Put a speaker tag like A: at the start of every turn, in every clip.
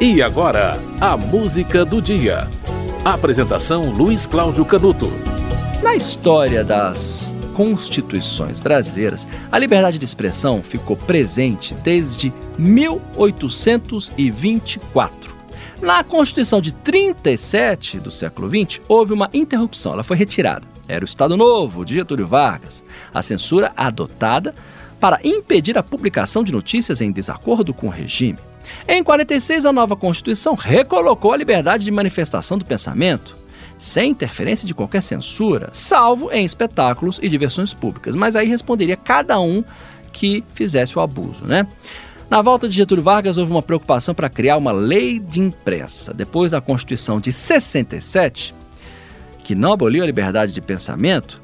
A: E agora, a música do dia. Apresentação Luiz Cláudio Canuto.
B: Na história das constituições brasileiras, a liberdade de expressão ficou presente desde 1824. Na Constituição de 37 do século XX, houve uma interrupção, ela foi retirada. Era o Estado Novo, de Getúlio Vargas. A censura adotada para impedir a publicação de notícias em desacordo com o regime. Em 46, a nova Constituição recolocou a liberdade de manifestação do pensamento, sem interferência de qualquer censura, salvo em espetáculos e diversões públicas. Mas aí responderia cada um que fizesse o abuso, né? Na volta de Getúlio Vargas, houve uma preocupação para criar uma lei de imprensa. Depois da Constituição de 67, que não aboliu a liberdade de pensamento,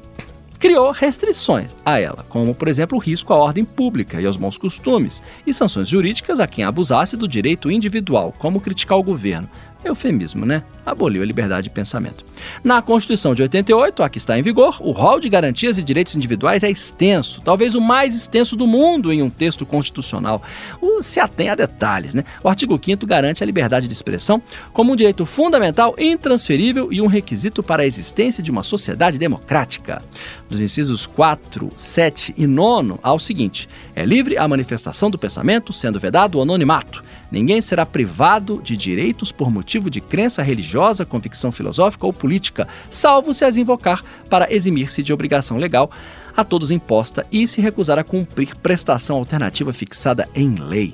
B: criou restrições a ela, como, por exemplo, o risco à ordem pública e aos maus costumes, e sanções jurídicas a quem abusasse do direito individual, como criticar o governo, Eufemismo, né? Aboliu a liberdade de pensamento. Na Constituição de 88, a que está em vigor, o rol de garantias e direitos individuais é extenso, talvez o mais extenso do mundo em um texto constitucional. O, se atém a detalhes, né? O artigo 5 garante a liberdade de expressão como um direito fundamental, intransferível e um requisito para a existência de uma sociedade democrática. Dos incisos 4, 7 e 9 ao seguinte: é livre a manifestação do pensamento, sendo vedado o anonimato. Ninguém será privado de direitos por motivo de crença religiosa, convicção filosófica ou política, salvo se as invocar para eximir-se de obrigação legal a todos imposta e se recusar a cumprir prestação alternativa fixada em lei.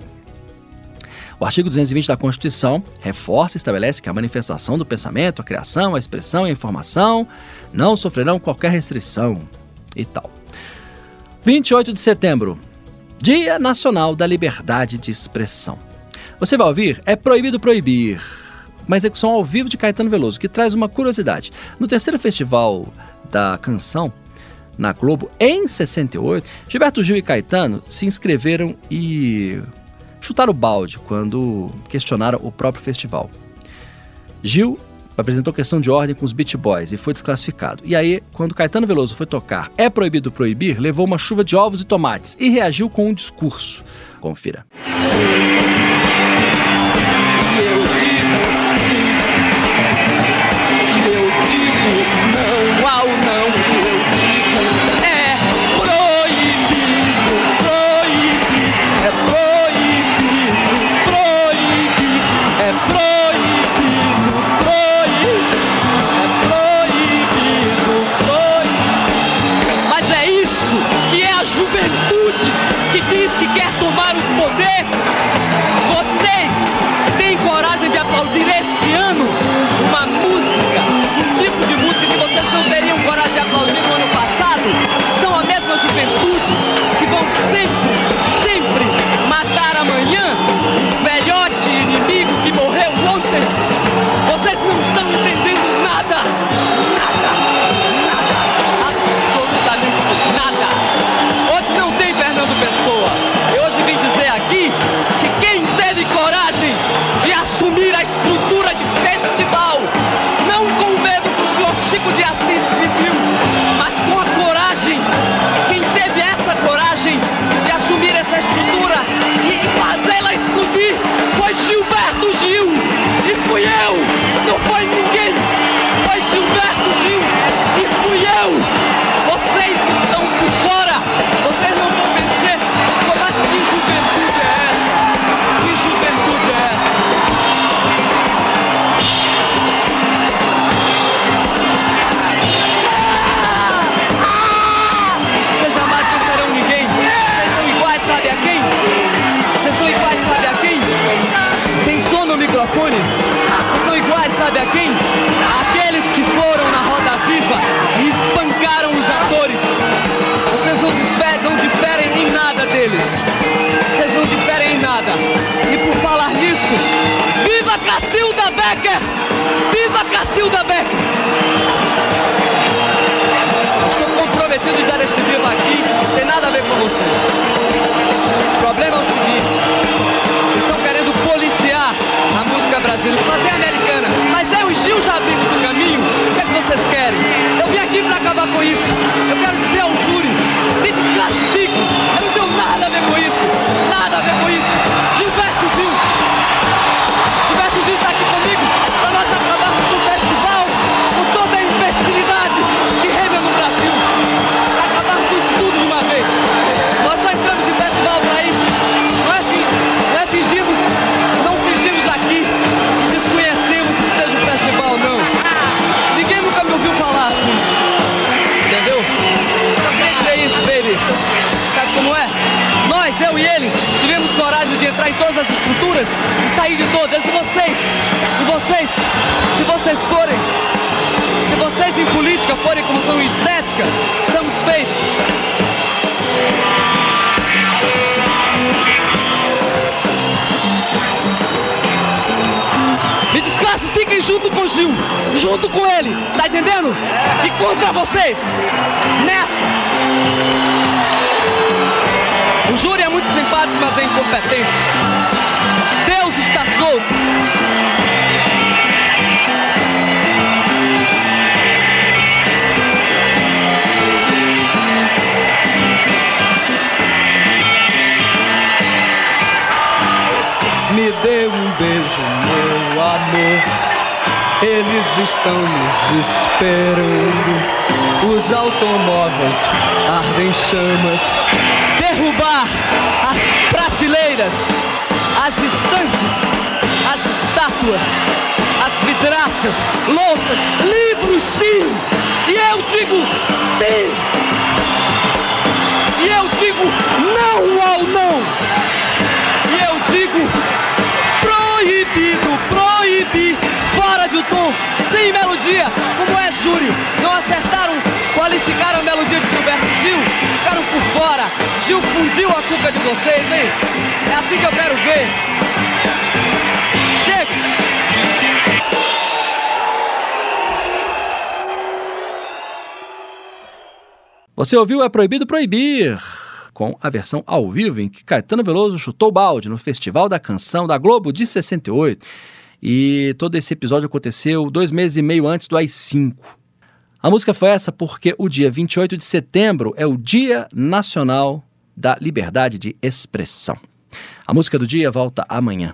B: O artigo 220 da Constituição reforça e estabelece que a manifestação do pensamento, a criação, a expressão e a informação não sofrerão qualquer restrição e tal. 28 de setembro, Dia Nacional da Liberdade de Expressão. Você vai ouvir É Proibido Proibir, uma execução ao vivo de Caetano Veloso, que traz uma curiosidade. No terceiro festival da canção, na Globo, em 68, Gilberto Gil e Caetano se inscreveram e chutaram o balde quando questionaram o próprio festival. Gil apresentou questão de ordem com os Beat Boys e foi desclassificado. E aí, quando Caetano Veloso foi tocar É Proibido Proibir, levou uma chuva de ovos e tomates e reagiu com um discurso. Confira.
C: sabe Aqueles que foram na roda viva e espancaram os atores. Vocês não, diferem, não diferem em nada deles. Vocês não diferem em nada. E por falar nisso, viva Cacilda Becker! Viva Cacilda Becker! Estou comprometido em dar este vivo aqui, tem nada a ver com vocês. Com isso. Sabe como é? Nós, eu e ele, tivemos coragem de entrar em todas as estruturas e sair de todas. E vocês, e vocês, se vocês forem, se vocês em política forem como são em estética, estamos feitos. Me fiquem junto com o Gil, junto com ele, tá entendendo? E contra vocês, nessa! O júri é muito simpático, mas é incompetente. Deus está solto. Me dê um beijo, meu amor. Eles estão nos esperando. Os automóveis ardem chamas. Derrubar as prateleiras, as estantes, as estátuas, as vidraças, louças, livros, sim. E eu digo sim. Do tom, sem melodia, como é Júlio. Não acertaram, qualificaram a melodia de Gilberto Gil, ficaram por fora. Gil fundiu a cuca de vocês, hein? É assim que eu quero ver. Chega!
B: Você ouviu É Proibido Proibir, com a versão ao vivo em que Caetano Veloso chutou balde no Festival da Canção da Globo de 68. E todo esse episódio aconteceu dois meses e meio antes do AI-5. A música foi essa porque o dia 28 de setembro é o Dia Nacional da Liberdade de Expressão. A música do dia volta amanhã.